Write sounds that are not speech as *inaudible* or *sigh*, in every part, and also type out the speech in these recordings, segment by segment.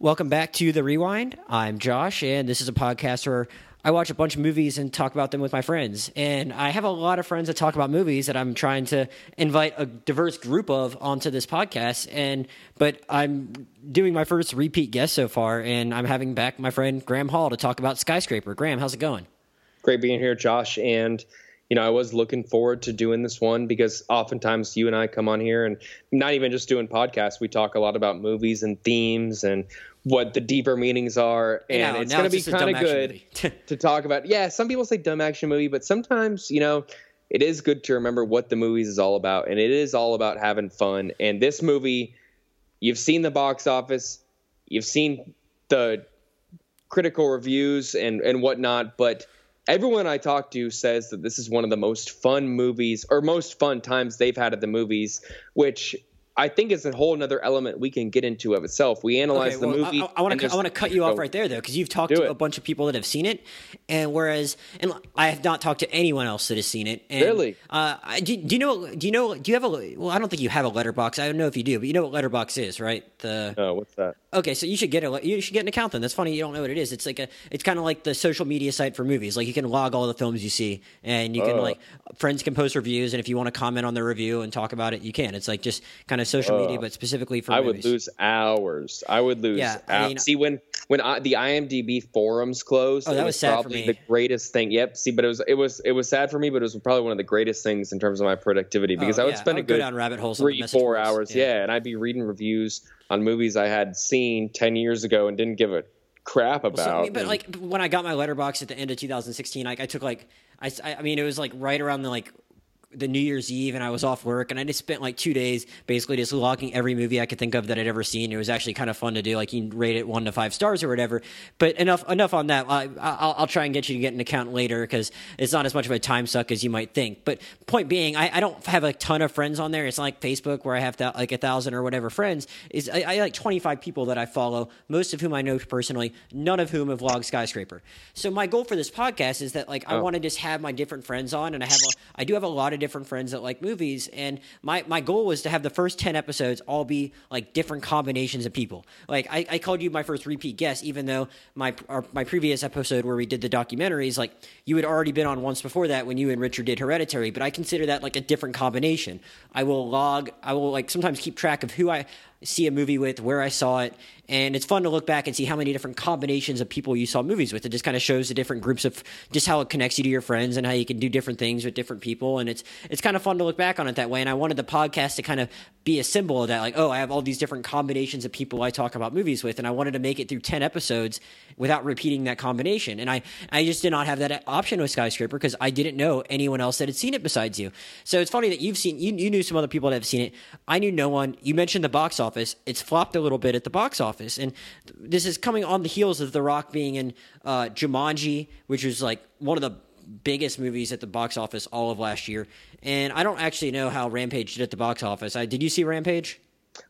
Welcome back to The Rewind. I'm Josh, and this is a podcast where I watch a bunch of movies and talk about them with my friends. And I have a lot of friends that talk about movies that I'm trying to invite a diverse group of onto this podcast. And but I'm doing my first repeat guest so far, and I'm having back my friend Graham Hall to talk about Skyscraper. Graham, how's it going? Great being here, Josh. And you know, I was looking forward to doing this one because oftentimes you and I come on here and not even just doing podcasts, we talk a lot about movies and themes and what the deeper meanings are. And it's going to be kind of good *laughs* to talk about. Yeah, some people say dumb action movie, but sometimes, you know, it is good to remember what the movies is all about. And it is all about having fun. And this movie, you've seen the box office, you've seen the critical reviews and, and whatnot, but everyone I talk to says that this is one of the most fun movies or most fun times they've had at the movies, which I think it's a whole another element we can get into of itself. We analyze okay, well, the movie. I, I want to I want to cut you off right there though, because you've talked to it. a bunch of people that have seen it, and whereas and I have not talked to anyone else that has seen it. And, really? Uh, do, do, you know? Do you know? Do you have a? Well, I don't think you have a Letterboxd. I don't know if you do, but you know what Letterboxd is, right? The oh, what's that? Okay, so you should get a you should get an account then. That's funny you don't know what it is. It's like a it's kind of like the social media site for movies. Like you can log all the films you see, and you can uh, like friends can post reviews, and if you want to comment on the review and talk about it, you can. It's like just kind of social uh, media, but specifically for. I movies. would lose hours. I would lose. Yeah, I mean, see when when I, the IMDb forums closed. Oh, that was, was sad probably for me. The greatest thing. Yep. See, but it was it was it was sad for me, but it was probably one of the greatest things in terms of my productivity because oh, I would yeah. spend I would a good down rabbit holes three four hours. Yeah. yeah, and I'd be reading reviews on movies I had seen ten years ago and didn't give a crap about. Well, so, but like when I got my Letterboxd at the end of 2016, like I took like I I mean it was like right around the like the New Year's Eve and I was off work and I just spent like two days basically just logging every movie I could think of that I'd ever seen. It was actually kind of fun to do. Like you rate it one to five stars or whatever. But enough enough on that. I, I'll, I'll try and get you to get an account later because it's not as much of a time suck as you might think. But point being, I, I don't have a ton of friends on there. It's not like Facebook where I have th- like a thousand or whatever friends. Is I, I like 25 people that I follow, most of whom I know personally, none of whom have logged Skyscraper. So my goal for this podcast is that like I oh. want to just have my different friends on, and I have a, I do have a lot of different friends that like like movies, and my my goal was to have the first ten episodes all be like different combinations of people. Like I, I called you my first repeat guest, even though my our, my previous episode where we did the documentaries, like you had already been on once before that when you and Richard did Hereditary, but I consider that like a different combination. I will log, I will like sometimes keep track of who I see a movie with, where I saw it, and it's fun to look back and see how many different combinations of people you saw movies with. It just kind of shows the different groups of just how it connects you to your friends and how you can do different things with different people. And it's it's kind of fun to look back on it that way. And I wanted the podcast to kind of be a symbol of that, like, oh, I have all these different combinations of people I talk about movies with, and I wanted to make it through ten episodes without repeating that combination. And I I just did not have that option with Skyscraper because I didn't know anyone else that had seen it besides you. So it's funny that you've seen you, you knew some other people that have seen it. I knew no one. You mentioned the box office. It's flopped a little bit at the box office, and this is coming on the heels of The Rock being in uh, Jumanji, which was like one of the biggest movies at the box office all of last year. And I don't actually know how Rampage did at the box office. I, did you see Rampage?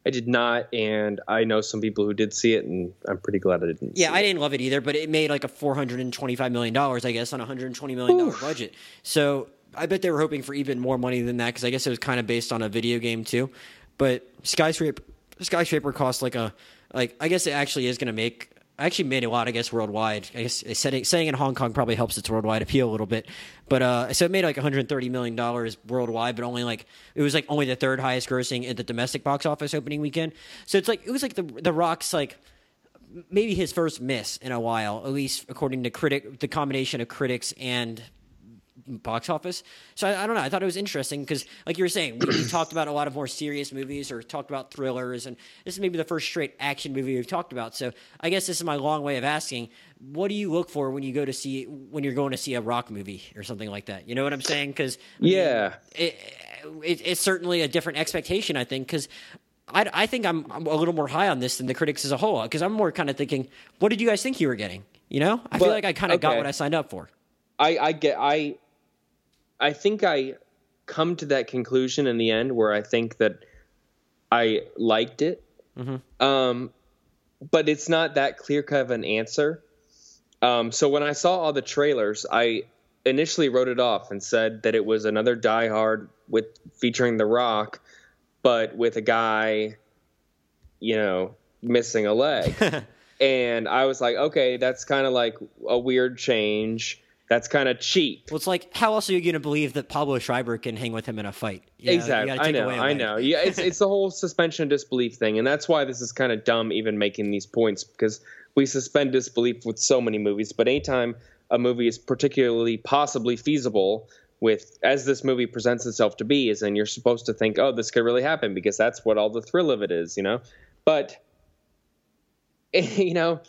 I did not, and I know some people who did see it, and I'm pretty glad I didn't. Yeah, I didn't love it either, but it made like a 425 million dollars, I guess, on a 120 million dollar budget. So I bet they were hoping for even more money than that because I guess it was kind of based on a video game too. But skyscraper skyscraper cost like a like I guess it actually is going to make actually made a lot, I guess, worldwide. I guess setting, saying in Hong Kong probably helps its worldwide appeal a little bit. But uh, so it made like 130 million dollars worldwide, but only like it was like only the third highest grossing at the domestic box office opening weekend. So it's like it was like the the Rock's like maybe his first miss in a while, at least according to critic the combination of critics and box office. So I, I, don't know. I thought it was interesting because, like you were saying, we, talked about a lot of more serious movies or talked about thrillers, and this is maybe the first straight action movie we've talked about. So I guess this is my long way of asking: What do you look for when you go to see when you're going to see a rock movie or something like that? You know what I'm saying? Because yeah, it, it, it's certainly a different expectation. I think because. I, I think I'm, I'm, a little more high on this than the critics as a whole because I'm more kind of thinking, what did you guys think you were getting? You know, I but, feel like I kind of okay. got what I signed up for. I, I get I I think I come to that conclusion in the end where I think that I liked it. Mm-hmm. Um, but it's not that clear cut of an answer. Um, so when I saw all the trailers, I initially wrote it off and said that it was another Die Hard with featuring The Rock, but with a guy, you know, missing a leg. *laughs* and I was like, okay, that's kind of like a weird change. That's kind of cheap. Well, it's like how else are you going to believe that Pablo Schreiber can hang with him in a fight? You know, you exactly. gotta I know. I know. Yeah, it's it's the whole *laughs* suspension of disbelief thing, and that's why this is kind of dumb even making these points because we suspend disbelief with so many movies. But anytime a movie is particularly possibly feasible, with as this movie presents itself to be, is then you're supposed to think, oh, this could really happen because that's what all the thrill of it is, you know. But *laughs* you know,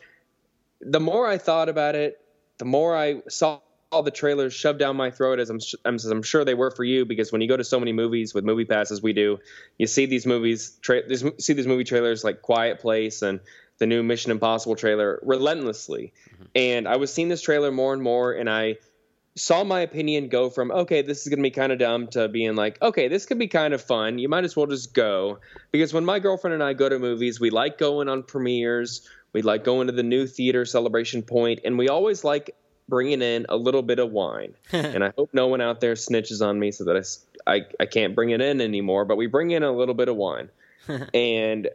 the more I thought about it, the more I saw all the trailers shoved down my throat as I'm, as I'm sure they were for you because when you go to so many movies with movie passes we do you see these movies tra- see these movie trailers like quiet place and the new mission impossible trailer relentlessly. Mm-hmm. And i was seeing this trailer more and more and i saw my opinion go from okay this is going to be kind of dumb to being like okay this could be kind of fun you might as well just go. Because when my girlfriend and i go to movies we like going on premieres we like going to the new theater Celebration Pointe and we always like bringing in a little bit of wine. *laughs* And i hope no one out there snitches on me so that I I can't bring it in anymore but we bring in a little bit of wine. *laughs* And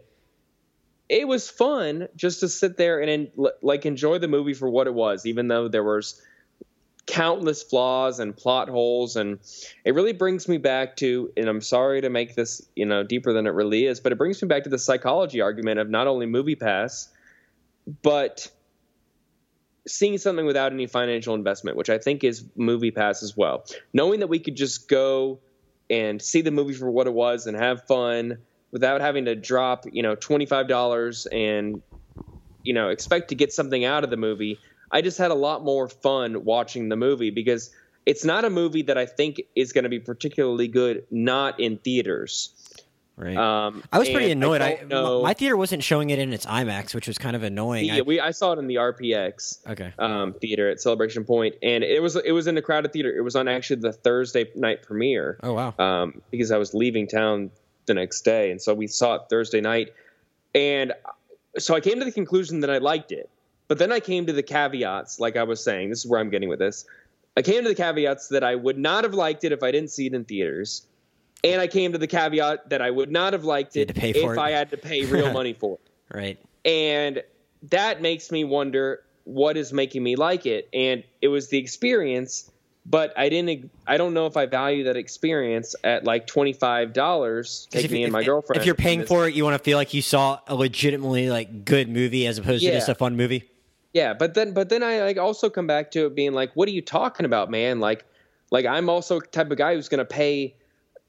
it was fun just to sit there and like enjoy the movie for what it was even though there was countless flaws and plot holes. And it really brings me back to and I'm sorry to make this you know deeper than it really is but it brings me back to the psychology argument of not only movie pass but seeing something without any financial investment which I think is movie pass as well. Knowing that we could just go and see the movie for what it was and have fun without having to drop you know $25 and you know expect to get something out of the movie i just had a lot more fun watching the movie because it's not a movie that i think is going to be particularly good not in theaters Right. um, I was pretty annoyed. I, don't know- my theater wasn't showing it in its IMAX, which was kind of annoying. yeah, we, I saw it in the rpx okay. um, theater at Celebration Pointe and it was it was in a crowded theater it was on actually the thursday night premiere Oh wow. um, because I was leaving town the next day, and so we saw it Thursday night, and so I came to the conclusion that I liked it, but then I came to the caveats, like I was saying. This is where I'm getting with this. I came to the caveats that I would not have liked it if I didn't see it in theaters, and I came to the caveat that I would not have liked it if it. I had to pay real money *laughs* for it Right. and that makes me wonder what is making me like it and it was the experience but i didn't i don't know if i value that experience at like $25 'Cause take if me and my if- girlfriend If you're paying for it, you want to feel like you saw a legitimately like good movie as opposed to just a fun movie. yeah but then but then i like also come back to it being like what are you talking about man like like i'm also the type of guy who's going to pay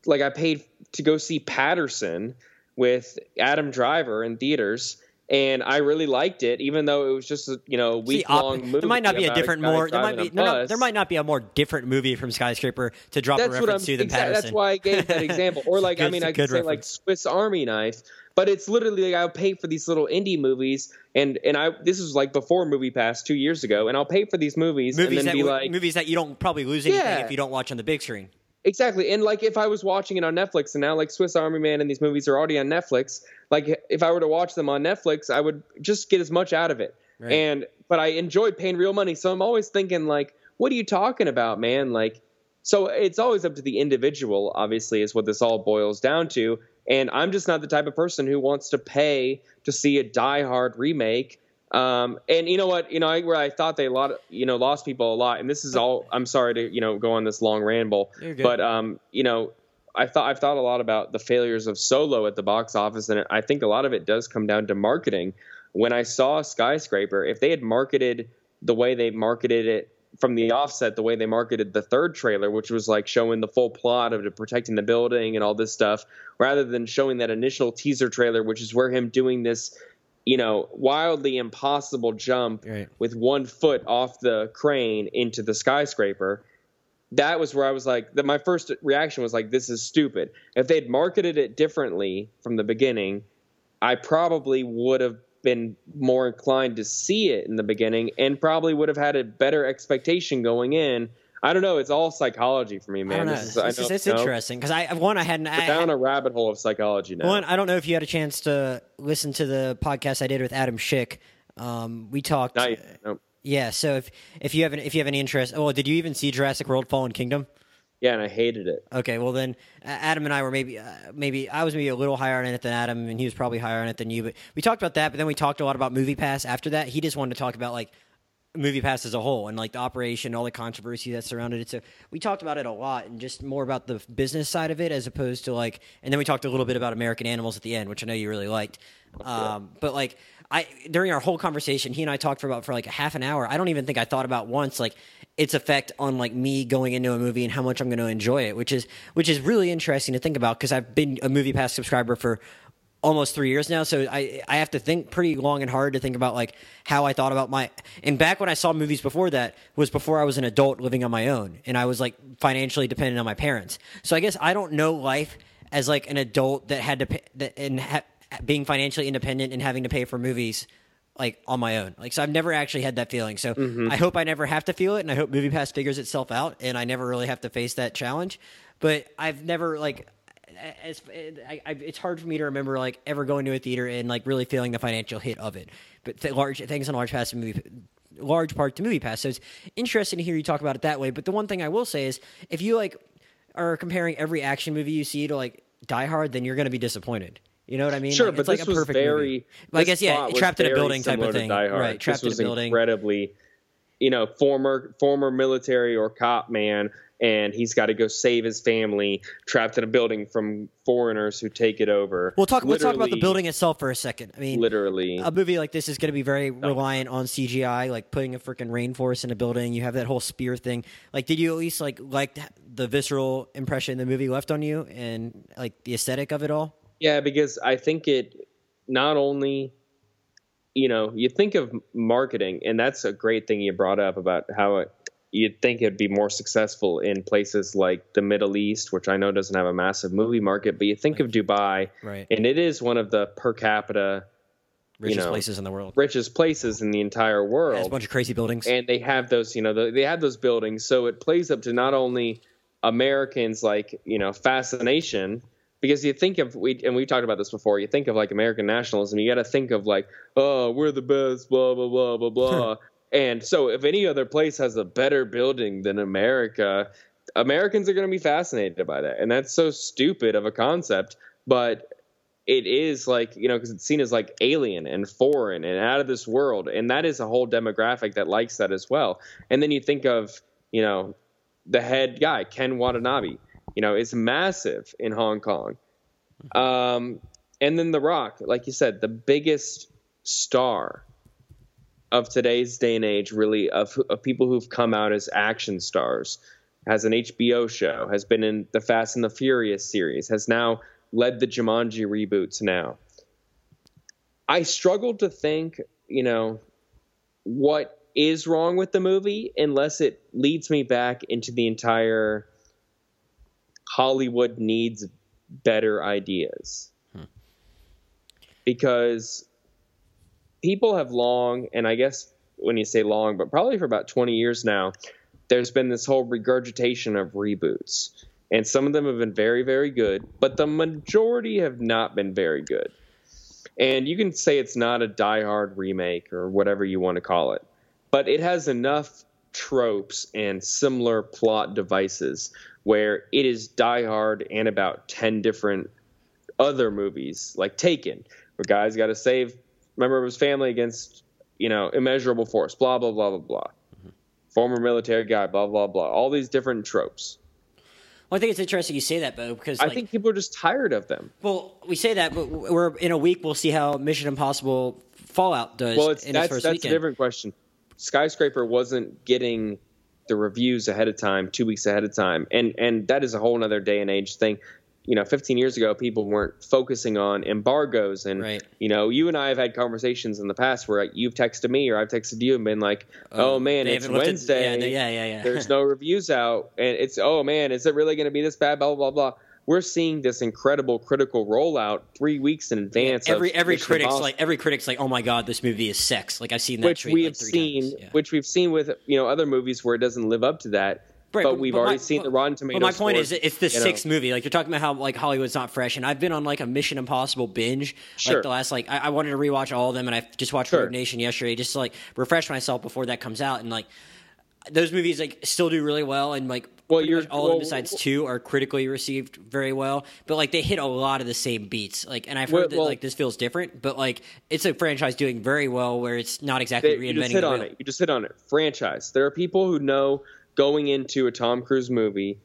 like i paid to go see Paterson with adam driver in theaters and I really liked it, even though it was just a you know week long movie. there might not be a different guy more. There might be no, no, there might not be a more different movie from Skyscraper to drop that's a reference to than exact- Paterson. That's why I gave that *laughs* example. Or like I mean, a I could good say like. Swiss Army Knife, but it's literally like I'll pay for these little indie movies, and and I this was like before Movie Pass two years ago, and I'll pay for these movies, movies and that then be w- like movies that you don't probably lose anything Yeah. if you don't watch on the big screen. Exactly, and like if I was watching it on Netflix, and now like Swiss Army Man and these movies are already on Netflix, like if I were to watch them on Netflix, I would just get as much out of it, Right. and but I enjoyed paying real money, so I'm always thinking like, what are you talking about, man? Like so it's always up to the individual obviously is what this all boils down to and i'm just not the type of person who wants to pay to see a die hard remake um, and you know what? You know I, where i thought they a lot you know lost people a lot and this is all i'm sorry to you know go on this long ramble but um, you know i thought i've thought a lot about the failures of solo at the box office and i think a lot of it does come down to marketing. When i saw skyscraper if they had marketed the way they marketed it from the offset the way they marketed the third trailer which was like showing the full plot of protecting the building and all this stuff rather than showing that initial teaser trailer which is where him doing this you know wildly impossible jump Right. with one foot off the crane into the skyscraper that was where I was like, that my first reaction was like, this is stupid. If they'd marketed it differently from the beginning, I probably would have been more inclined to see it in the beginning and probably would have had a better expectation going in. I don't know. It's all psychology for me, I man. know. This is, It's, I don't it's know. interesting because I one I hadn't. I, down a rabbit hole of psychology now. One, I don't know if you had a chance to listen to the podcast I did with Adam Schick. Um, we talked. Not yet. No. Yeah, so if if you have an, if you have any interest, oh, did you even see Jurassic World: Fallen Kingdom? Yeah, and I hated it. Okay, well then, Adam and I were maybe, uh, maybe I was maybe a little higher on it than Adam, and he was probably higher on it than you. But we talked about that, but then we talked a lot about Movie Pass after that. He just wanted to talk about like Movie Pass as a whole and like the operation, all the controversy that surrounded it. So we talked about it a lot, and just more about the business side of it as opposed to like. And then we talked a little bit about American Animals at the end, which I know you really liked. Um, but like I during our whole conversation, he and I talked for about for like a half an hour. I don't even think I thought about once like its effect on like me going into a movie and how much I'm going to enjoy it, which is which is really interesting to think about because I've been a Movie Pass subscriber for almost three years now. So I I have to think pretty long and hard to think about like how I thought about my and back when I saw movies before that was before I was an adult living on my own and I was like financially dependent on my parents. So I guess I don't know life as like an adult that had to pay that and ha, being financially independent and having to pay for movies like on my own. Like so I've never actually had that feeling. So Mm-hmm. I hope I never have to feel it and I hope Movie Pass figures itself out and I never really have to face that challenge. But I've never like as, I, I, it's hard for me to remember like ever going to a theater and like really feeling the financial hit of it. But th- large thanks in large pass to movie large part to movie pass. So it's interesting to hear you talk about it that way. But the one thing I will say is if you like are comparing every action movie you see to like Die Hard, then you're going to be disappointed. You know what I mean? Sure, Like, but it's like this a was perfect very. movie. Well, I guess yeah, trapped in a building type of thing, right? Trapped this was in a building. incredibly, you know, former former military or cop man, and he's got to go save his family trapped in a building from foreigners who take it over. We'll talk. Let's talk about the building itself for a second. I mean, Literally, a movie like this is going to be very oh. reliant on CGI, like putting a freaking rainforest in a building. You have that whole spear thing. Like, did you at least like like the visceral impression the movie left on you, and like the aesthetic of it all? Yeah, because I think it not only, you know, you think of marketing, and that's a great thing you brought up about how it, you'd think it'd be more successful in places like the Middle East, which I know doesn't have a massive movie market, but you think of Dubai, Right. and it is one of the per capita Richest know, places in the world. richest places in the entire Has a bunch of crazy buildings. and they have those you know the, they have those buildings so it plays up to not only americans like you know fascination because you think of we and we talked about this before you think of like american nationalism you got to think of like oh we're the best blah blah blah blah blah. *laughs* And so if any other place has a better building than america americans are going to be fascinated by that. And that's so stupid of a concept but it is like you know because it's seen as like alien and foreign and out of this world. And that is a whole demographic that likes that as well. And then you think of you know the head guy ken watanabe you know is massive in hong kong um, and then the rock like you said the biggest star of today's day and age really of, of people who've come out as action stars has an hbo show has been in the fast and the furious series has now led the Jumanji reboots now. I struggle to think, you know, what is wrong with the movie unless it leads me back into the entire Hollywood needs better ideas. Hmm. Because people have long, and I guess when you say long, but probably for about 20 years now, there's been this whole regurgitation of reboots. And some of them have been very very good but the majority have not been very good. And you can say it's not a die hard remake or whatever you want to call it but it has enough tropes and similar plot devices where it is die hard and about 10 different other movies like taken where guys got to save a member of his family against you know immeasurable force blah blah blah blah blah mm-hmm. former military guy blah blah blah all these different tropes Well, I think it's interesting you say that, Bo, because I think people are just tired of them. well, we say that, but we're in a week. We'll see how Mission Impossible Fallout does Well, it's in that's its first that's weekend. a different question. Skyscraper wasn't getting the reviews ahead of time, two weeks ahead of time, and and that is a whole other day and age thing. You know, 15 years ago, people weren't focusing on embargoes, and Right. you know, you and I have had conversations in the past where you've texted me or I've texted you and been like, "Oh, oh man, it's Wednesday, yeah, yeah, yeah, yeah. there's no reviews out, and it's oh man, is it really going to be this bad?" Blah blah blah. We're seeing this incredible critical rollout three weeks in advance. every of every Mission critic's Impossible like every critic's like, oh my god, this movie is sex. Like I've seen that which we like, have three seen. Yeah. which we've seen with you know other movies where it doesn't live up to that. Right, but, we've but already my- seen the but- Rotten Tomatoes. But my point is, it's the you know. sixth movie. Like you're talking about how like Hollywood's not fresh, and I've been on like a Mission Impossible binge. Sure. Like the last like I, I wanted to rewatch all of them, and I just watched Sure. Rogue Nation yesterday just to like refresh myself before that comes out, and like. Those movies like still do really well and like Well, you're- all of them besides two are critically received very well but like they hit a lot of the same beats like and i've heard Well- that well- like this feels different but like it's a franchise doing very well where it's not exactly They- you just hit the on it. You just hit on it. Franchise. There are people who know going into a Tom Cruise movie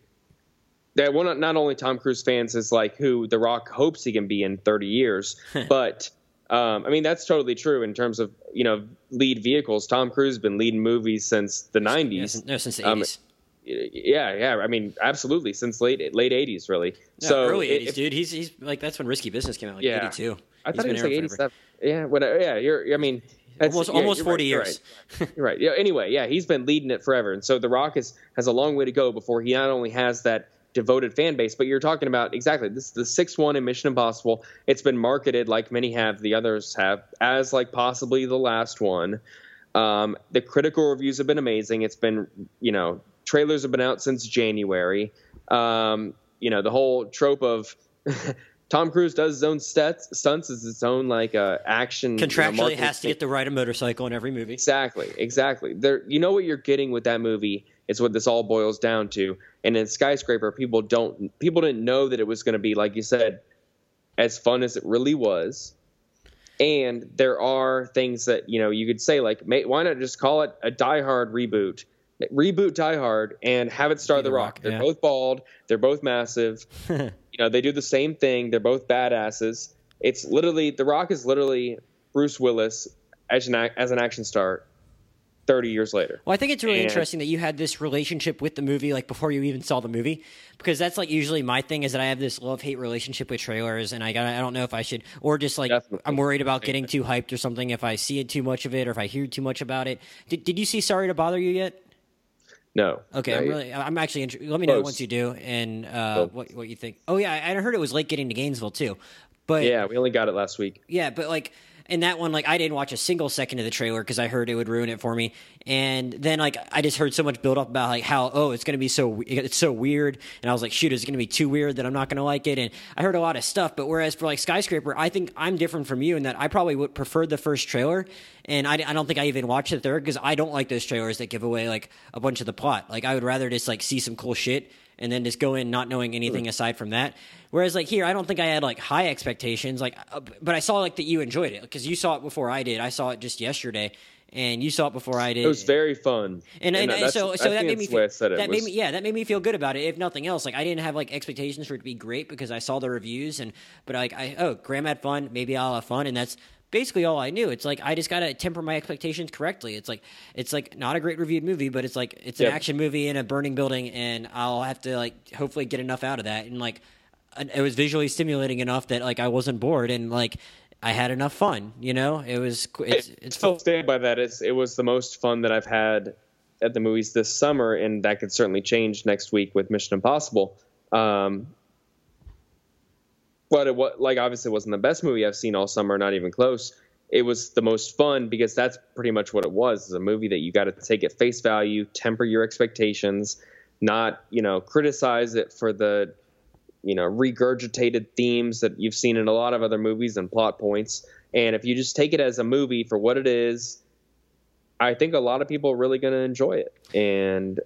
that well, not, not only Tom Cruise fans is like who The Rock hopes he can be in 30 years, *laughs* but um, I mean that's totally true in terms of you know lead vehicles. Tom Cruise has been leading movies since the 90s. Yeah, since, no, since the Um, 80s yeah, yeah. I mean, absolutely since late late 80s, really. No, so early it- 80s if- dude he's he's like that's when risky business came out like Yeah. 82 I He's thought it was like 87. Yeah, whatever. Yeah, you're. I mean, that's, almost yeah, almost you're 40 right, you're years right. *laughs* You're right. Yeah. Anyway, yeah, he's been leading it forever, and so The Rock is has a long way to go before he not only has that devoted fan base, but you're talking about exactly this is the sixth one in Mission Impossible. It's been marketed like many have, the others have, as like possibly the last one. Um, the critical reviews have been amazing. It's been you know trailers have been out since January. Um, you know the whole trope of. *laughs* Tom Cruise does his own stunts, stunts as its own like uh, action. you know, contractually has to get to ride a motorcycle in every movie Exactly, exactly. There, you know what you're getting with that movie is what this all boils down to. And in Skyscraper, people don't, people didn't know that it was going to be like you said, as fun as it really was. And there are things that you know you could say like, may, why not just call it a Die Hard reboot? Reboot Die Hard and have it star The The Rock. Rock, They're yeah. both bald. They're both massive. *laughs* you know, they do the same thing. They're both badasses. It's literally The Rock is literally Bruce Willis as an as an action star. Thirty years later, Well, I think it's really And- interesting that you had this relationship with the movie like before you even saw the movie, because that's like usually my thing is that I have this love hate relationship with trailers, and I got I don't know if I should or just like Definitely. I'm worried about getting too hyped or something if I see it too much of it or if I hear too much about it. Did Did you see Sorry to Bother You yet? no. Okay, I'm really I'm actually inter- let me know Close. once you do and uh, what what you think. Oh yeah, I, I heard it was late getting to Gainesville too, but yeah, we only got it last week. yeah, but like in that one, like I didn't watch a single second of the trailer because I heard it would ruin it for me. And then like I just heard so much build up about like how oh it's gonna be so it's so weird, and I was like shoot it's gonna be too weird that I'm not gonna like it. And I heard a lot of stuff, but whereas for like Skyscraper, I think I'm different from you in that I probably would prefer the first trailer, and I, I don't think I even watched the third because I don't like those trailers that give away like a bunch of the plot. Like I would rather just like see some cool shit and then just go in not knowing anything aside from that. Whereas like here, I don't think I had like high expectations. Like, uh, but I saw like that you enjoyed it because you saw it before I did. I saw it just yesterday, and you saw it before I did. It was very fun, and, and, that's- so I so that made me that's the way I feel, that was- made me yeah that made me feel good about it. If nothing else, like I didn't have like expectations for it to be great because I saw the reviews and but like I oh Graham had fun, maybe I'll have fun, and that's basically all I knew. It's like I just gotta temper my expectations correctly. It's like it's like not a great reviewed movie, but it's like it's an Yep. action movie in a burning building, and I'll have to like hopefully get enough out of that and like it was visually stimulating enough that like I wasn't bored and like I had enough fun. You know, it was it's it's still stand by that. It's, it was the most fun that I've had at the movies this summer, and that could certainly change next week with Mission Impossible. Um, but it was like obviously wasn't the best movie I've seen all summer, not even close. It was the most fun because that's pretty much what it was. It's a movie that you got to take at face value, temper your expectations, not you know criticize it for the you know regurgitated themes that you've seen in a lot of other movies and plot points. And if you just take it as a movie for what it is, I think a lot of people are really going to enjoy it. And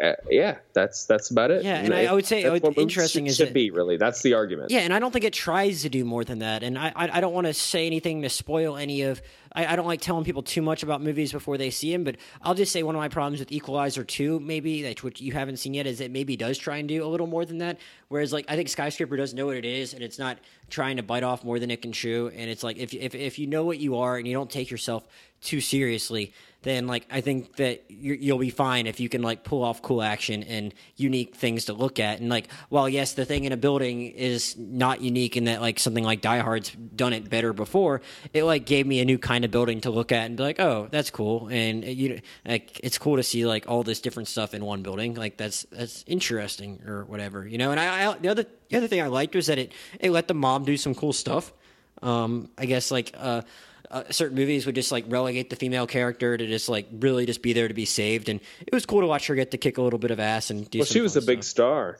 uh, yeah, that's that's about it. Yeah, and I- I would say that's what's what interesting should, is should that- be really that's the argument. Yeah, and I don't think it tries to do more than that. And I, I, I don't want to say anything to spoil any of. I, I don't like telling people too much about movies before they see them. But I'll just say one of my problems with Equalizer two, maybe that which you haven't seen yet, is it maybe does try and do a little more than that. Whereas like I think Skyscraper does know what it is, and it's not trying to bite off more than it can chew. And it's like if if if you know what you are and you don't take yourself too seriously, then like I think that you you'll be fine if you can like pull off cool action and unique things to look at. And like, while yes, the thing in a building is not unique in that like something like Die Hard's done it better before, it like gave me a new kind of building to look at and be like, oh, that's cool. And you like it's cool to see like all this different stuff in one building. Like that's that's interesting or whatever, you know. And I, I the other the other thing I liked was that it it let the mom do some cool stuff. Um, I guess like uh, uh, certain movies would just like relegate the female character to just like really just be there to be saved, and it was cool to watch her get to kick a little bit of ass and do. well, some she was a big stuff. star.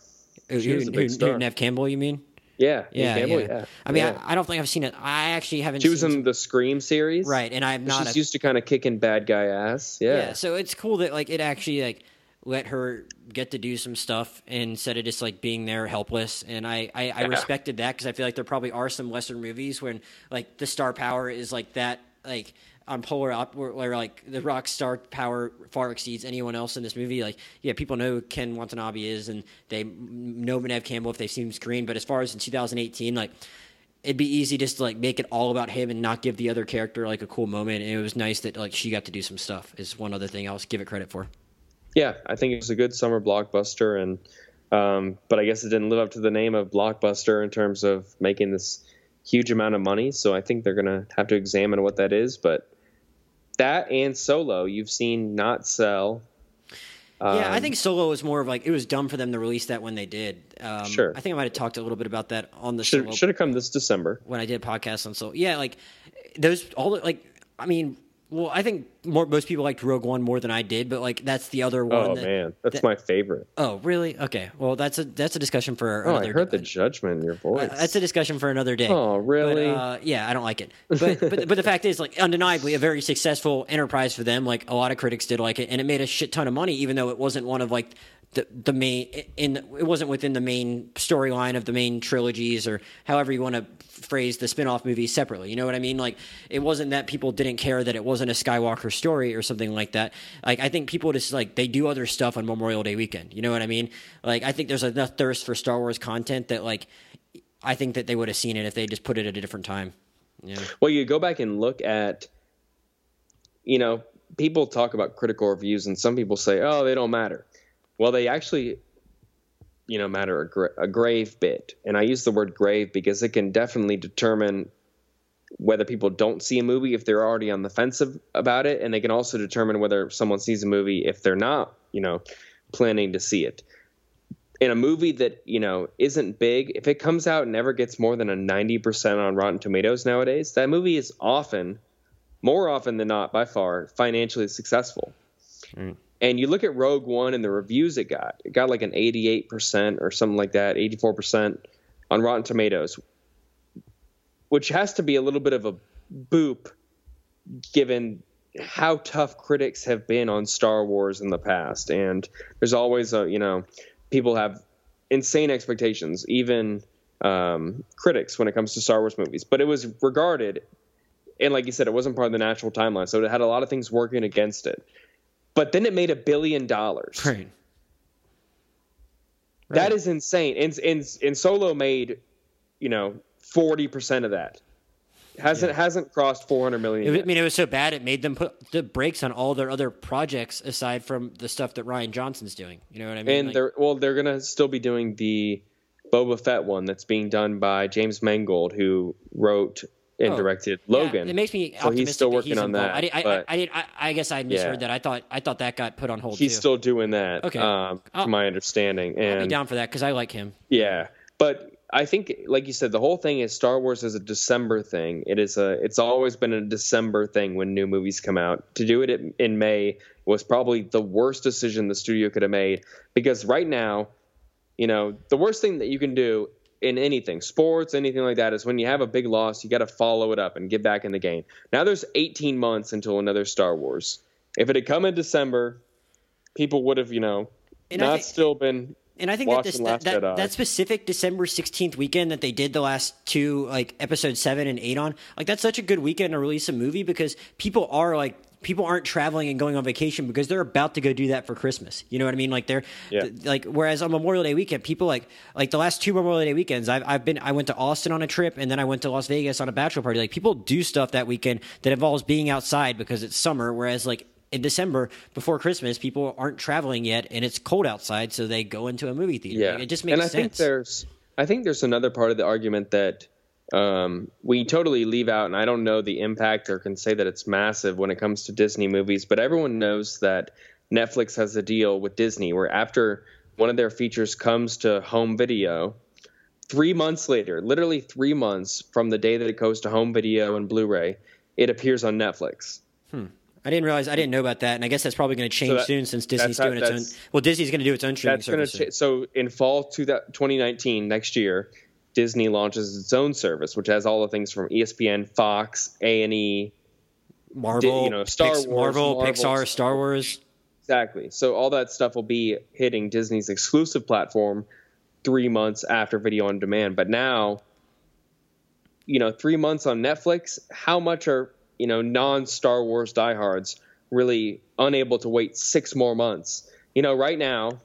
Who, she was a big who- star. who, Neve Campbell, you mean? Yeah, Yeah, Campbell, yeah. yeah. I mean, yeah. I, I don't think I've seen it. I actually haven't. she was in the Scream series, right, and I'm not. She's a, used to kind of kicking bad guy ass. Yeah, yeah, so it's cool that like it actually like let her get to do some stuff instead of just like being there helpless. And I I, I Yeah. respected that because I feel like there probably are some Western movies when like the star power is like that like. On polar up, where, where like the rock star power far exceeds anyone else in this movie. Like, yeah, people know who Ken Watanabe is, and they know Neve Campbell if they've seen him Scream. But as far as in 2018, like it'd be easy just to like make it all about him and not give the other character like a cool moment. And it was nice that like she got to do some stuff. Is one other thing I'll give it credit for. Yeah. I think it was a good summer blockbuster, and um, but I guess it didn't live up to the name of blockbuster in terms of making this huge amount of money. So I think they're gonna have to examine what that is. But that and Solo, you've seen not sell. yeah, I Um, think Solo was more of like it was dumb for them to release that when they did. Um, Sure. I think I might have talked a little bit about that on the should should have come this December. when I did a podcast on Solo. Yeah, like those all the like. I mean, well, I think more most people liked Rogue One more than I did, but like that's the other one. Oh that, man, that's that- my favorite. Oh, really? Okay. Well, that's a that's a discussion for Oh, I heard the judgment in your voice. Uh, That's a discussion for another day. Oh, really? But, uh, yeah, I don't like it. But, but but the fact is, like, undeniably, a very successful enterprise for them. Like, a lot of critics did like it, and it made a shit ton of money, even though it wasn't one of like the the main in it wasn't within the main storyline of the main trilogies or however you want to phrase the spin-off movies separately. You know what I mean? Like, it wasn't that people didn't care that it wasn't a Skywalker story or something like that. Like, I think people just like they do other stuff on Memorial Day weekend. You know what I mean? Like, I think there's enough thirst for Star Wars content that like. I think that they would have seen it if they just put it at a different time. Yeah. Well, you go back and look at, you know, people talk about critical reviews, and some people say, "Oh, they don't matter." Well, they actually, you know, matter a, gra- a grave bit, and I use the word grave because it can definitely determine whether people don't see a movie if they're already on the fence of, about it, and they can also determine whether someone sees a movie if they're not, you know, planning to see it. In a movie that you know isn't big, if it comes out and never gets more than a ninety percent on Rotten Tomatoes nowadays, that movie is often, more often than not, by far, financially successful. Mm. And you look at Rogue One and the reviews it got; it got like an eighty-eight percent or something like that, eighty-four percent on Rotten Tomatoes, which has to be a little bit of a boop given how tough critics have been on Star Wars in the past. And there's always a, you know, people have insane expectations, even um, critics when it comes to Star Wars movies. But it was regarded, and like you said, it wasn't part of the natural timeline. So it had a lot of things working against it. But then it made a billion dollars. Right. That is insane. And, and, and Solo made, you know, 40% of that. Hasn't hasn't crossed 400 million. Yet. I mean, it was so bad it made them put the brakes on all their other projects aside from the stuff that Rian Johnson's doing. You know what I mean? and Like- they're well, they're gonna still be doing the Boba Fett one that's being done by James Mangold, who wrote and Oh, directed yeah, Logan. it makes me So he's still working on that, I, did, I, but- I, I, did, I, I guess I misheard Yeah. that. I thought I thought that got put on hold He's too. still doing that. Okay. um, from my understanding, I'll be down for that because I like him. yeah, but I think, like you said, the whole thing is Star Wars is a December thing. It is a. It's always been a December thing when new movies come out. To do it in- in May was probably the worst decision the studio could have made because right now, you know, the worst thing that you can do in anything, sports, anything like that, is when you have a big loss, you got to follow it up and get back in the game. Now there's 18 months until another Star Wars. If it had come in December, people would have, you know, And not think- still been And I think that, this, that, that, that specific December 16th weekend that they did the last two, like episode seven and eight on, like that's such a good weekend to release a movie because people are like, people aren't traveling and going on vacation because they're about to go do that for Christmas. You know what I mean? Like they're Yeah. th- like, whereas on Memorial Day weekend, people like, like the last two Memorial Day weekends, I've, I've been, I went to Austin on a trip and then I went to Las Vegas on a bachelor party. Like people do stuff that weekend that involves being outside because it's summer. Whereas like, in December before Christmas, people aren't traveling yet, and it's cold outside, so they go into a movie theater. Yeah, Like, it just makes and I sense. think there's, I think there's another part of the argument that um, we totally leave out, and I don't know the impact or can say that it's massive when it comes to Disney movies, but everyone knows that Netflix has a deal with Disney where after one of their features comes to home video, three months later, literally three months from the day that it goes to home video and Blu-ray, it appears on Netflix. Hmm. I didn't realize I didn't know about that, and I guess that's probably going to change that- soon since Disney's how- doing its own. Well, Disney's going to do its own streaming That's going to service. ch- so in fall that 2019 next year, Disney launches its own service, which has all the things from ESPN, Fox, A and E. Marvel, you know, Star Pix- Wars, Marvel, Marvel, Pixar, Star Wars. Exactly. So all that stuff will be hitting Disney's exclusive platform three months after video on demand. But now, you know, three months on Netflix, how much are, you know, non Star Wars diehards really unable to wait six more months? You know, right now,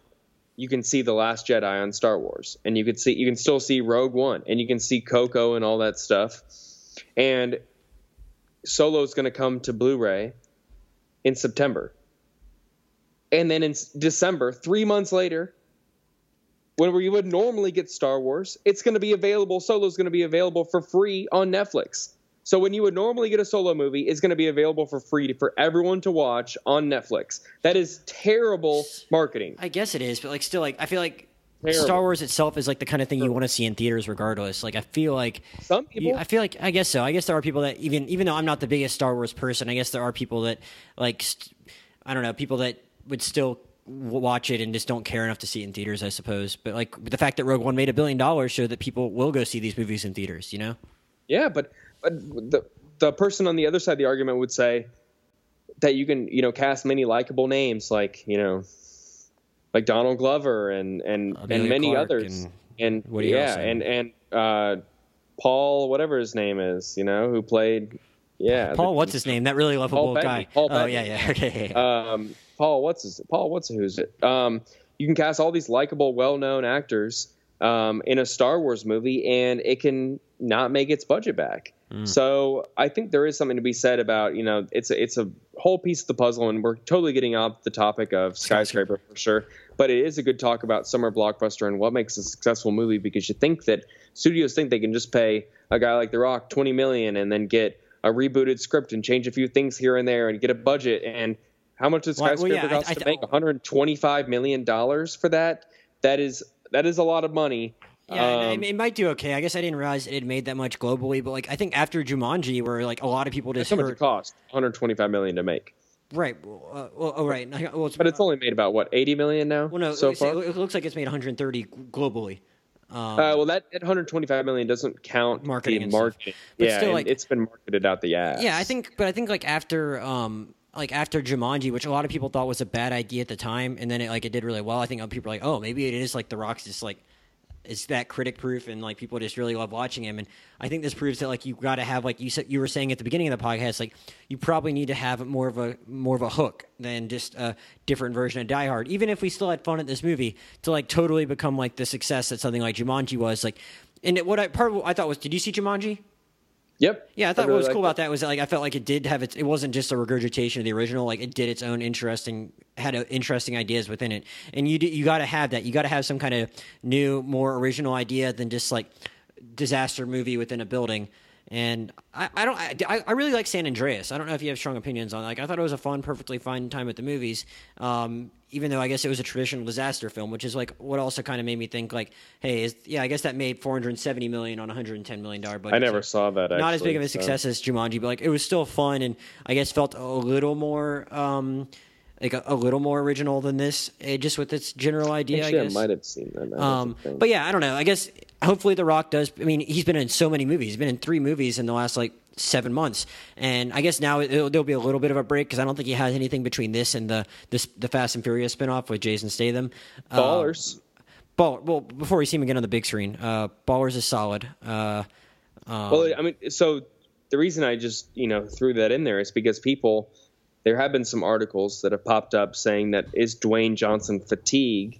you can see The Last Jedi on Star Wars, and you can see you can still see Rogue One, and you can see Coco and all that stuff. And Solo is going to come to Blu-ray in September. And then in December, three months later, when we would normally get Star Wars, it's going to be available. Solo is going to be available for free on Netflix. So when you would normally get a solo movie, it's going to be available for free for everyone to watch on Netflix. That is terrible marketing. I guess it is, but like still, like I feel like Terrible. Star Wars itself is like the kind of thing you want to see in theaters, regardless. Like I feel like Some people, I feel like I guess so. I guess there are people that even even though I'm not the biggest Star Wars person, I guess there are people that like st- I don't know people that would still watch it and just don't care enough to see it in theaters. I suppose, but like the fact that Rogue One made a billion dollars showed that people will go see these movies in theaters. You know. Yeah, but the the person on the other side of the argument would say that you can you know cast many likable names like you know like Donald Glover and and Emilia and many Clarke others and and, yeah and and uh, Paul whatever his name is you know who played yeah Paul, the- what's his name? That really lovable Paul guy. Paul oh yeah, yeah. *laughs* Okay. um, Paul, what's his Paul, what's who's it? Um, you can cast all these likable, well-known actors um, in a Star Wars movie, and it can not make its budget back. Mm. So I think there is something to be said about you know it's a, it's a whole piece of the puzzle, and we're totally getting off the topic of skyscraper for sure. But it is a good talk about summer blockbuster and what makes a successful movie because you think that studios think they can just pay a guy like The Rock twenty million and then get a rebooted script and change a few things here and there and get a budget. And how much does Well, well, skyscraper yeah, cost I to th- make? 125 million dollars for that? That is that is a lot of money Yeah, Um, it, it might do okay. I guess I didn't realize it had made that much globally, but like I think after Jumanji, where like a lot of people just how much it cost 125 million to make right, well, uh, well, oh right, *laughs* well, it's, but it's only made about what 80 million now well, no, so far it, looks like it's made 130 globally. Um, uh, well that, that 125 million doesn't count Marketing the and stuff. marketing But yeah still, like- it's been marketed out the ass yeah, I think, but I think like after, um, like after Jumanji, which a lot of people thought was a bad idea at the time, and then it like it did really well. I think other people are like, oh, maybe it is like The Rock's just like is that critic proof and like people just really love watching him. And i think this proves that like you got to have like you said you were saying at the beginning of the podcast like you probably need to have more of a more of a hook than just a different version of die hard. Even if we still had fun at this movie to like totally become like the success that something like jumanji was like and it, what i part of what i thought was did you see jumanji yep yeah, I thought really what was cool it. about that was that, like I felt like it did have its. It wasn't just a regurgitation of the original. Like it did its own interesting, had a, interesting ideas within it. And you do, you got to have that. You got to have some kind of new, more original idea than just like disaster movie within a building. And I, I don't. I, I really like San Andreas. I don't know if you have strong opinions on. it. Like I thought it was a fun, perfectly fine time at the movies. Um, even though I guess it was a traditional disaster film, which is like what also kind of made me think like, hey, is, yeah, I guess that made 470 million on a 110 million dollar budget. i never So- saw that not as big of a actually, so- success as Jumanji, but like it was still fun and I guess felt a little more um like a, a little more original than this, eh, just with its general idea. Actually, I I, might have seen that Um, but yeah, I don't know. I guess hopefully The Rock does. I mean, he's been in so many movies. He's been in three movies in the last like seven months, and I guess now it'll, there'll be a little bit of a break because I don't think he has anything between this and the this the Fast and Furious spinoff with Jason Statham. Um, ballers Ball. Well, before we see him again on the big screen, uh, Ballers is solid. Uh, um, Well, I mean, so the reason I just you know threw that in there is because people, there have been some articles that have popped up saying that is Dwayne Johnson fatigue,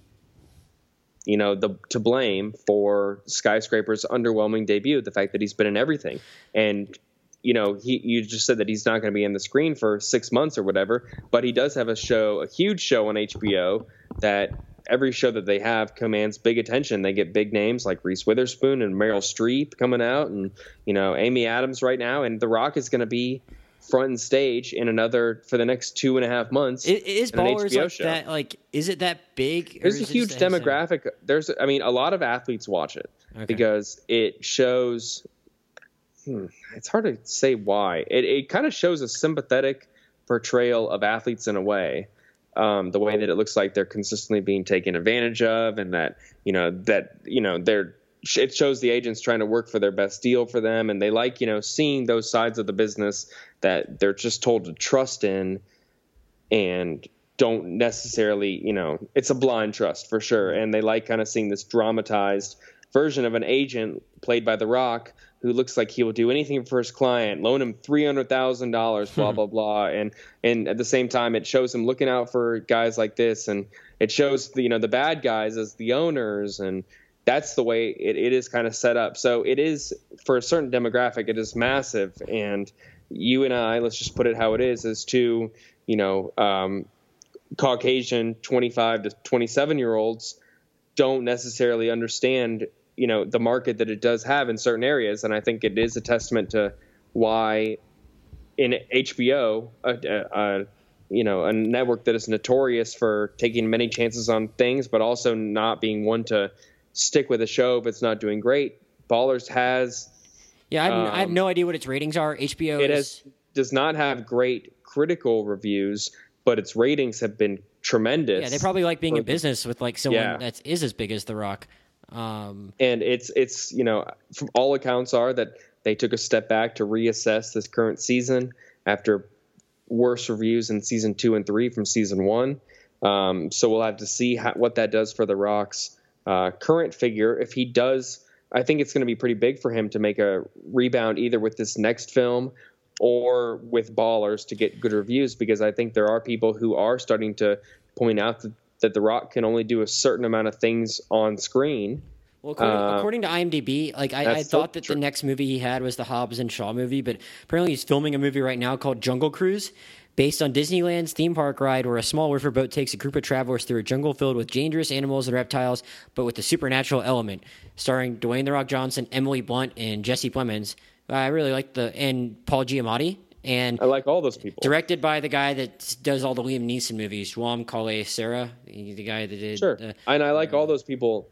you know, the to blame for Skyscraper's underwhelming debut, the fact that he's been in everything, and you know, he you just said that he's not going to be in the screen for six months or whatever, but he does have a show, a huge show on HBO that every show that they have commands big attention. They get big names like Reese Witherspoon and Meryl Streep coming out, and you know Amy Adams right now, and The Rock is going to be front and stage in another for the next two and a half months. It, is ballers like show. that. Like, is it that big? There's a huge just that insane? demographic. There's, I mean, a lot of athletes watch it Okay. because it shows. Hmm, it's hard to say why. It it kind of shows a sympathetic portrayal of athletes in a way. Um, the way that it looks like they're consistently being taken advantage of, and that you know that you know they're it shows the agents trying to work for their best deal for them and they like you know seeing those sides of the business that they're just told to trust in and don't necessarily you know it's a blind trust for sure. And they like kind of seeing this dramatized version of an agent played by the rock who looks like he will do anything for his client loan him $300000 hmm. blah blah blah. And and at the same time it shows him looking out for guys like this. And it shows the you know the bad guys as the owners. And that's the way it, it is kind of set up. So it is for a certain demographic, it is massive. And you and I, let's just put it how it is, is two, you know, um, Caucasian 25 to 27 year olds don't necessarily understand, you know, the market that it does have in certain areas. And I think it is a testament to why in HBO, a, you know, a network that is notorious for taking many chances on things, but also not being one to stick with a show if it's not doing great. Ballers has. Yeah, I, um, I have no idea what its ratings are. HBO it is... has, does not have great critical reviews, but its ratings have been tremendous. Yeah, they probably like being in business with like someone yeah. that is as big as The Rock. Um, and it's it's you know from all accounts are that they took a step back to reassess this current season after worse reviews in season two and three from season one. Um, so we'll have to see how, what that does for the Rocks uh, current figure, if he does, I think it's going to be pretty big for him to make a rebound either with this next film or with Ballers to get good reviews because I think there are people who are starting to point out that, that The Rock can only do a certain amount of things on screen. Well, according, uh, according, to IMDb, like I, I thought that true. the next movie he had was the Hobbs and Shaw movie, but apparently he's filming a movie right now called Jungle Cruise, based on Disneyland's theme park ride, where a small riverboat takes a group of travelers through a jungle filled with dangerous animals and reptiles, but with a supernatural element. Starring Dwayne the Rock Johnson, Emily Blunt, and Jesse Plemons. I really like the and Paul Giamatti. And I like all those people. Directed by the guy that does all the Liam Neeson movies, Jaume Collet-Serra, the guy that did. Sure, uh, and I like uh, all those people.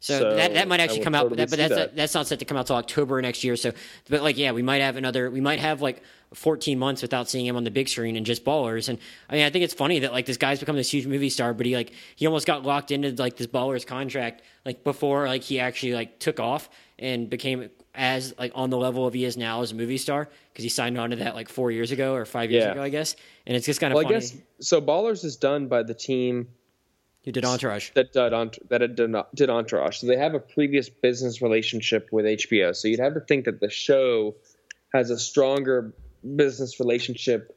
So, so, that that might actually come totally out, but that's that. that's not set to come out till October next year. So, but like, yeah, we might have another. We might have like 14 months without seeing him on the big screen and just ballers. And I mean, I think it's funny that like this guy's become this huge movie star, but he like he almost got locked into like this ballers contract like before like he actually like took off and became as like on the level of he is now as a movie star because he signed on to that like four years ago or five years yeah. ago, I guess. And it's just kind of well, funny. I guess so. Ballers is done by the team who did Entourage that did, that did, did Entourage. So they have a previous business relationship with HBO. So you'd have to think that the show has a stronger business relationship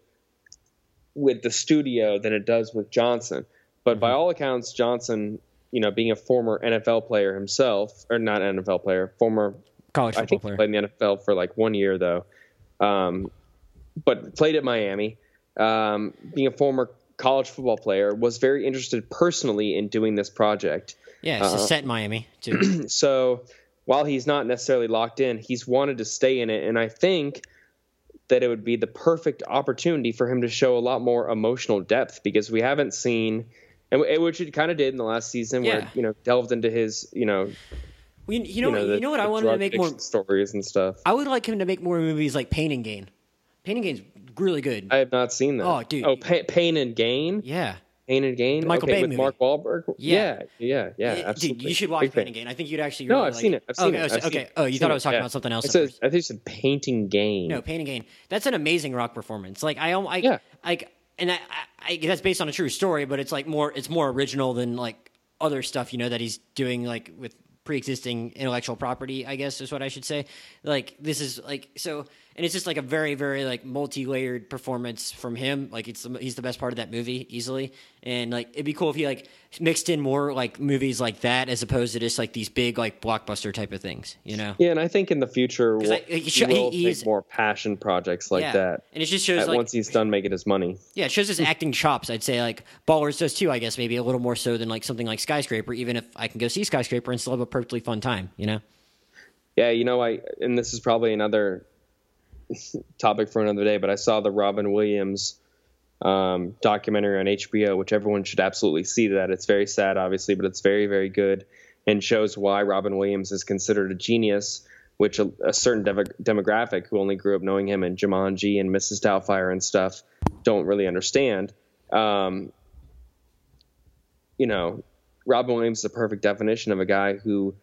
with the studio than it does with Johnson. But by mm-hmm. all accounts, Johnson, you know, being a former NFL player himself, or not NFL player, former college football I think player. played in the NFL for like one year though, um, but played at Miami. Um, being a former college football player, was very interested personally in doing this project. Yeah, it's uh, set in Miami too. *clears throat* so while he's not necessarily locked in, he's wanted to stay in it, and I think that it would be the perfect opportunity for him to show a lot more emotional depth because we haven't seen, and which it kind of did in the last season, yeah. where you know delved into his, you know. you, know, you know, the, you know what I wanted to make more stories and stuff. I would like him to make more movies like Pain and Gain. Pain and Gain's really good. I have not seen that. Oh, dude. Oh, Pain and Gain. Yeah. Pain and Gain. The Michael okay, Bay with movie. Mark Wahlberg. Yeah, yeah, yeah. yeah absolutely. Dude, you should watch Big Pain and Gain. I think you'd actually. Really no, I've like seen it. I've seen okay, it. I've okay. Seen oh, you thought it. I was talking yeah. about something else? It says, I think you said Painting Gain. No, Pain and Gain. That's an amazing rock performance. Like I, I, yeah. like, and I, I, that's based on a true story, but it's like more, it's more original than like other stuff you know that he's doing like with pre-existing intellectual property. I guess is what I should say. Like this is like so and it's just like a very very like multi-layered performance from him like it's he's the best part of that movie easily and like it'd be cool if he like mixed in more like movies like that as opposed to just like these big like blockbuster type of things you know? Yeah and i think in the future we'll, I, he, will take more passion projects like yeah. that and it just shows like, once he's done making his money. Yeah it shows his acting chops i'd say like ballers does too i guess maybe a little more so than like something like skyscraper even if i can go see skyscraper and still have a perfectly fun time you know? Yeah you know i and this is probably another *laughs* topic for another day, but I saw the Robin Williams um, documentary on HBO, which everyone should absolutely see. That it's very sad, obviously, but it's very, very good and shows why Robin Williams is considered a genius, which a, a certain de- demographic who only grew up knowing him and Jumanji and Mrs. Doubtfire and stuff don't really understand. Um, you know, Robin Williams is the perfect definition of a guy who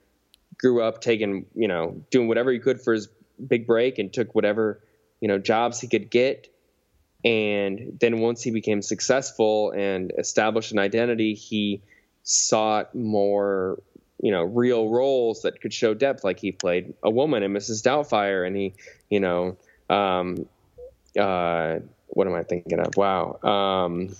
grew up taking, you know, doing whatever he could for his big break and took whatever, you know, jobs he could get. And then once he became successful and established an identity, he sought more, you know, real roles that could show depth. Like he played a woman in Mrs. Doubtfire, and he, you know, um, uh, what am I thinking of? Wow. Um,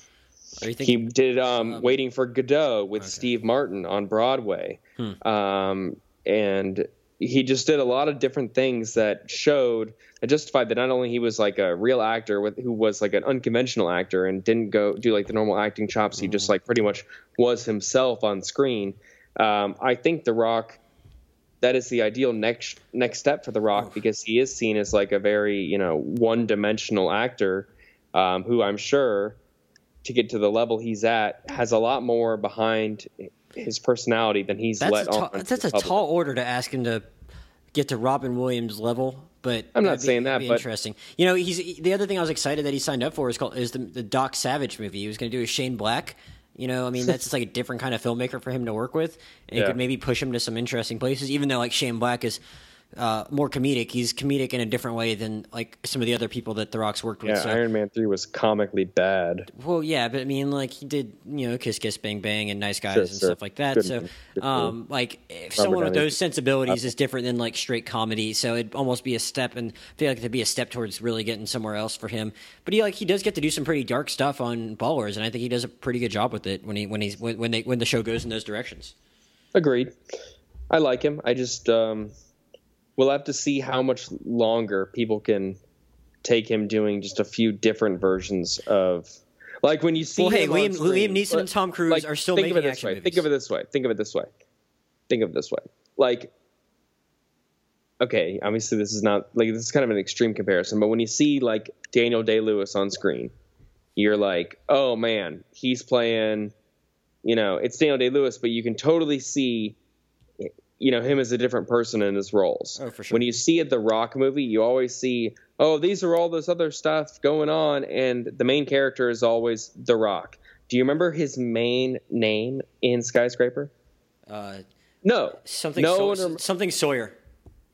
he did um, um, Waiting for Godot with okay. Steve Martin on Broadway. Hmm. Um, and he just did a lot of different things that showed that justified that not only he was like a real actor with who was like an unconventional actor and didn't go do like the normal acting chops he just mm-hmm. like pretty much was himself on screen um, i think the rock that is the ideal next next step for the rock because he is seen as like a very you know one dimensional actor um, who i'm sure to get to the level he's at has a lot more behind his personality than he's that's let a on. That's a tall order to ask him to get to Robin Williams level. But I'm not be, saying that. But interesting. You know, he's the other thing I was excited that he signed up for is called is the, the Doc Savage movie. He was going to do a Shane Black. You know, I mean, that's just like a different kind of filmmaker for him to work with, and yeah. it could maybe push him to some interesting places. Even though like Shane Black is uh, more comedic. He's comedic in a different way than like some of the other people that The Rock's worked with. Yeah, so, Iron Man three was comically bad. Well, yeah, but I mean, like he did, you know, Kiss Kiss Bang Bang and Nice Guys sure, and sure. stuff like that. Good so, Good um, like if Robert someone with those sensibilities is different than like straight comedy, so it'd almost be a step, and I feel like it'd be a step towards really getting somewhere else for him. But he like he does get to do some pretty dark stuff on Ballers, and I think he does a pretty good job with it when he when he's when, when they when the show goes in those directions. Agreed. I like him. I just. Um we'll have to see how much longer people can take him doing just a few different versions of like when you see well, hey, Liam, screen, Liam Neeson and Tom Cruise like, are still think making of it this way. Movies. Think of it this way. Think of it this way. Think of it this way. Like, okay, obviously this is not like this is kind of an extreme comparison, but when you see like Daniel Day Lewis on screen, you're like, oh man, he's playing. You know, it's Daniel Day Lewis, but you can totally see you know him as a different person in his roles. Oh, for sure. When you see it, the Rock movie, you always see, oh, these are all this other stuff going on, and the main character is always the Rock. Do you remember his main name in Skyscraper? Uh, no, something. No, so, something Sawyer.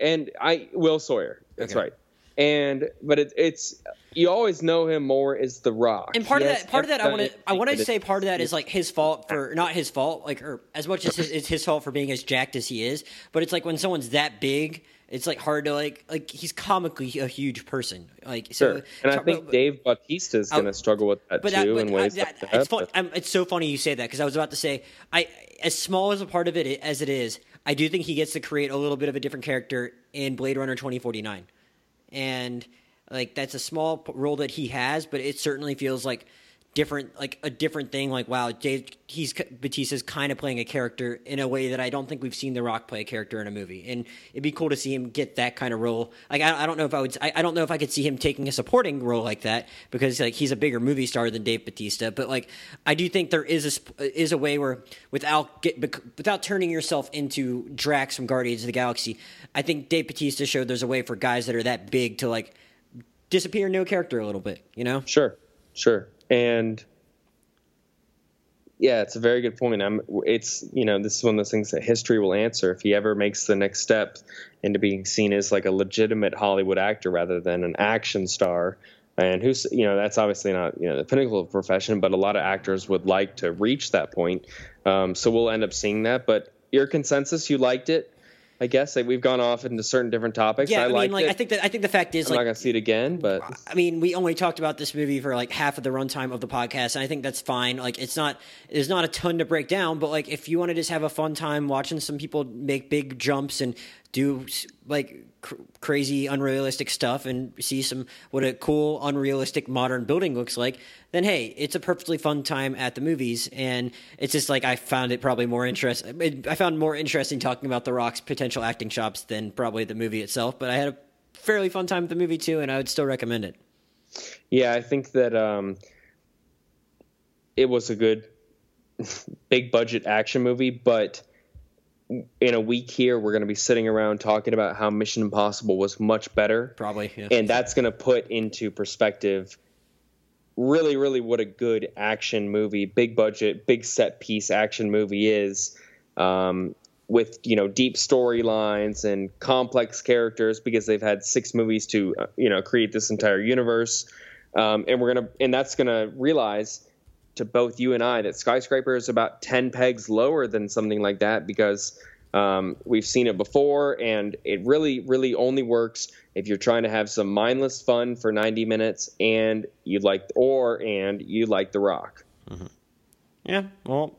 And I Will Sawyer. That's okay. right. And but it, it's you always know him more as the Rock. And part he of that, part of that, I want to, I want to say part of that is like his fault for not his fault, like or as much as his, it's his fault for being as jacked as he is. But it's like when someone's that big, it's like hard to like like he's comically a huge person. Like so, sure. and I think Dave Bautista is going to struggle with that too that, in ways. That, like it's, fun, it's so funny you say that because I was about to say I as small as a part of it as it is, I do think he gets to create a little bit of a different character in Blade Runner twenty forty nine, and like that's a small role that he has, but it certainly feels like different, like a different thing. Like wow, Dave, he's Bautista's kind of playing a character in a way that I don't think we've seen The Rock play a character in a movie, and it'd be cool to see him get that kind of role. Like I, I don't know if I would, I, I, don't know if I could see him taking a supporting role like that because like he's a bigger movie star than Dave Batista. But like I do think there is a is a way where without get without turning yourself into Drax from Guardians of the Galaxy, I think Dave Batista showed there's a way for guys that are that big to like disappear no character a little bit, you know? Sure, sure. And yeah, it's a very good point. I'm, it's, you know, this is one of those things that history will answer if he ever makes the next step into being seen as like a legitimate Hollywood actor rather than an action star. And who's, you know, that's obviously not, you know, the pinnacle of profession, but a lot of actors would like to reach that point. Um, so we'll end up seeing that. But your consensus, you liked it. I guess like, we've gone off into certain different topics. Yeah, I, I mean, like it. I think that I think the fact is, I'm like, not gonna see it again. But I mean, we only talked about this movie for like half of the runtime of the podcast, and I think that's fine. Like, it's not there's not a ton to break down, but like if you want to just have a fun time watching some people make big jumps and do like cr- crazy unrealistic stuff and see some what a cool unrealistic modern building looks like then hey it's a perfectly fun time at the movies. And it's just like i found it probably more interesting i found more interesting talking about the rock's potential acting chops than probably the movie itself but i had a fairly fun time with the movie too and i would still recommend it. Yeah i think that um, it was a good *laughs* big budget action movie but in a week here, we're going to be sitting around talking about how Mission Impossible was much better. Probably. Yeah. And that's going to put into perspective really, really what a good action movie, big budget, big set piece action movie is. Um, with you know deep storylines and complex characters because they've had six movies to uh, you know create this entire universe, um, and we're gonna and that's gonna realize to both you and I that skyscraper is about ten pegs lower than something like that because um, we've seen it before, and it really really only works if you're trying to have some mindless fun for 90 minutes and you like or and you like The Rock. Mm-hmm. Yeah, well,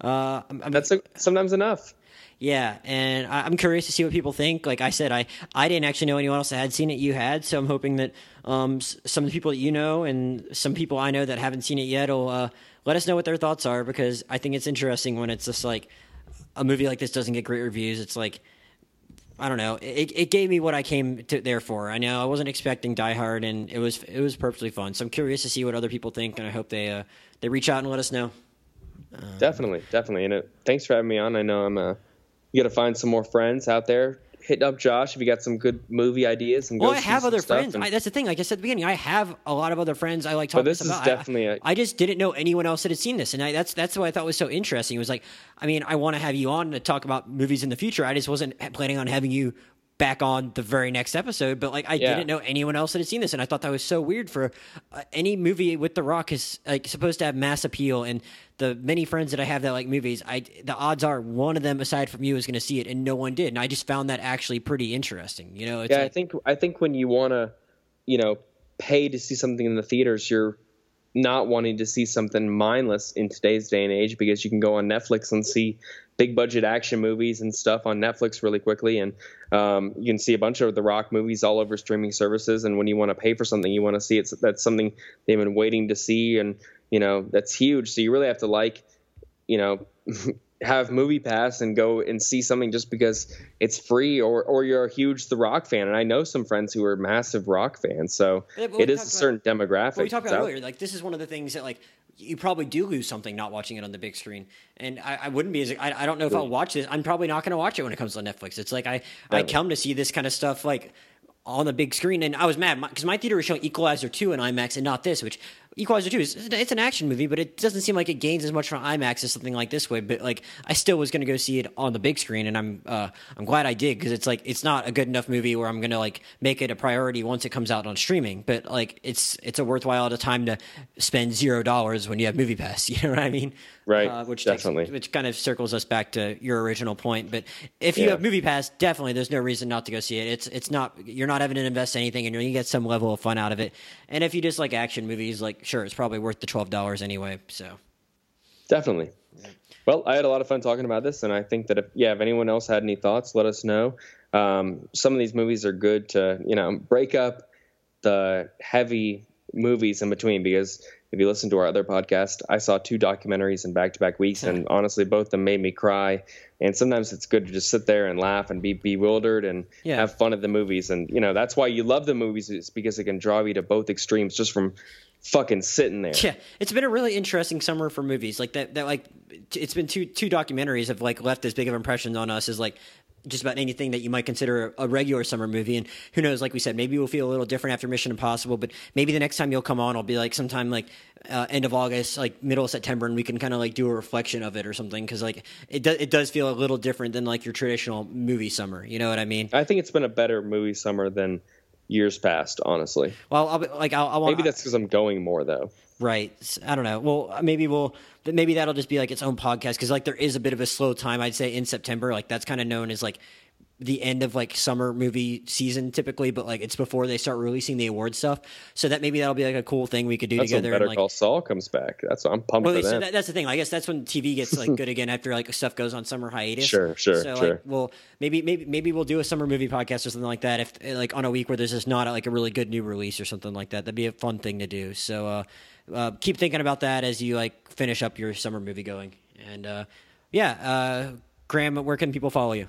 uh, I'm, that's a, sometimes enough. Yeah, and I, am curious to see what people think. Like I said, I I didn't actually know anyone else that had seen it. You had, so I'm hoping that um, some of the people that you know and some people I know that haven't seen it yet will uh, let us know what their thoughts are because I think it's interesting when it's just like a movie like this doesn't get great reviews. It's like I don't know. It, it gave me what I came to there for. I know I wasn't expecting Die Hard, and it was it was perfectly fun. So I'm curious to see what other people think, and I hope they uh, they reach out and let us know. Uh, definitely, definitely. And it, thanks for having me on. I know I'm uh, you got to find some more friends out there hit up Josh if you got some good movie ideas. And well, I have other friends. And, I, that's the thing. Like I said at the beginning, I have a lot of other friends I like talking. But this about. is definitely. I, a, I just didn't know anyone else that had seen this, and I, that's that's what I thought was so interesting. It was like, I mean, I want to have you on to talk about movies in the future. I just wasn't planning on having you back on the very next episode but like i yeah. didn't know anyone else that had seen this and i thought that was so weird for uh, any movie with the rock is like supposed to have mass appeal and the many friends that i have that like movies i the odds are one of them aside from you is going to see it and no one did and i just found that actually pretty interesting you know yeah like, i think i think when you want to you know pay to see something in the theaters you're not wanting to see something mindless in today's day and age because you can go on netflix and see big budget action movies and stuff on Netflix really quickly, and um, you can see a bunch of the Rock movies all over streaming services. And when you want to pay for something, you want to see it's that's something they've been waiting to see, and you know that's huge. So you really have to like, you know. *laughs* have movie pass and go and see something just because it's free or or you're a huge the rock fan and i know some friends who are massive rock fans so yeah, it is a certain about, demographic we talked about earlier like this is one of the things that like you probably do lose something not watching it on the big screen. And I, I wouldn't be as I, I don't know if I'll watch this. I'm probably not going to watch it when it comes on Netflix. It's like I I come to see this kind of stuff like on the big screen, and I was mad because my, my theater was showing Equalizer two in IMAX and not this, which Equalizer 2 is it's an action movie, but it doesn't seem like it gains as much from IMAX as something like this way. But like, I still was going to go see it on the big screen, and I'm uh, I'm glad I did because it's like it's not a good enough movie where I'm going to like make it a priority once it comes out on streaming. But like, it's it's a worthwhile time to spend zero dollars when you have Movie Pass. *laughs* You know what I mean? Right. Uh, which definitely. Takes, which kind of circles us back to your original point. But if you yeah. have Movie Pass, definitely there's no reason not to go see it. It's it's not you're not having to invest anything, and you're going to get some level of fun out of it. And if you just like action movies, like sure, it's probably worth the twelve dollars anyway. So definitely. Well, I had a lot of fun talking about this, and I think that if yeah, if anyone else had any thoughts, let us know. Um, some of these movies are good to you know break up the heavy movies in between because if you listen to our other podcast, I saw two documentaries in back to back weeks, and *laughs* honestly, both of them made me cry. And sometimes it's good to just sit there and laugh and be bewildered and yeah. have fun at the movies. And you know that's why you love the movies is because it can draw you to both extremes just from fucking sitting there. Yeah, it's been a really interesting summer for movies. Like that, that like it's been two two documentaries have like left as big of impressions on us as like just about anything that you might consider a regular summer movie. And who knows, like we said, maybe we'll feel a little different after Mission Impossible, but maybe the next time you'll come on, I'll be like sometime like uh, end of August, like middle of September, and we can kind of like do a reflection of it or something. Cause like it, does it does feel a little different than like your traditional movie summer. You know what I mean? I think it's been a better movie summer than years past, honestly. Well, I'll be, like I'll, I'll maybe that's because I'm going more though. Right. I don't know. Well, uh, maybe we'll maybe that'll just be like its own podcast because like there is a bit of a slow time. I'd say in September, like that's kind of known as like the end of like summer movie season typically, but like it's before they start releasing the award stuff. So that maybe that'll be like a cool thing we could do that's together. When Better like, Call Saul comes back. That's I'm pumped well, for so that. That's the thing. I guess that's when TV gets like *laughs* good again after like stuff goes on summer hiatus. Sure, sure, so, sure. Like, well, maybe maybe maybe we'll do a summer movie podcast or something like that. If like on a week where there's just not like a really good new release or something like that, that'd be a fun thing to do. So uh, uh, keep thinking about that as you like finish up your summer movie going. And uh, yeah, uh, Graham, where can people follow you?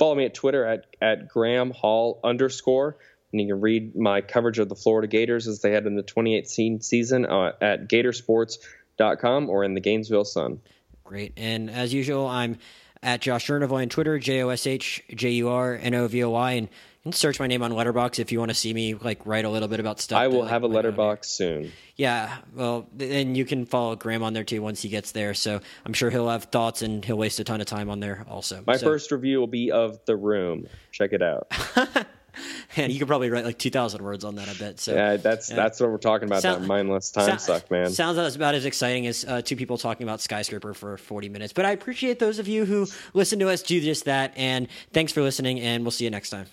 Follow me at Twitter at, at Graham Hall underscore. And you can read my coverage of the Florida Gators as they had in the 2018 season uh, at gatorsports.com or in the Gainesville Sun. Great. And as usual, I'm at Josh Jurnovoy on Twitter, J O S H J U R N O V O Y, and can search my name on Letterboxd if you want to see me like write a little bit about stuff. I will that, like, have a went on here. Letterboxd soon. Yeah, well, and you can follow Graham on there too once he gets there. So I'm sure he'll have thoughts and he'll waste a ton of time on there also. My So- first review will be of The Room. Check it out. *laughs* and you could probably write like 2,000 words on that, I bet. So Yeah, that's that's what we're talking about. Sound- that mindless time suck, man. Sounds about as exciting as uh, two people talking about skyscraper for 40 minutes. But I appreciate those of you who listen to us do just that. And thanks for listening, and we'll see you next time.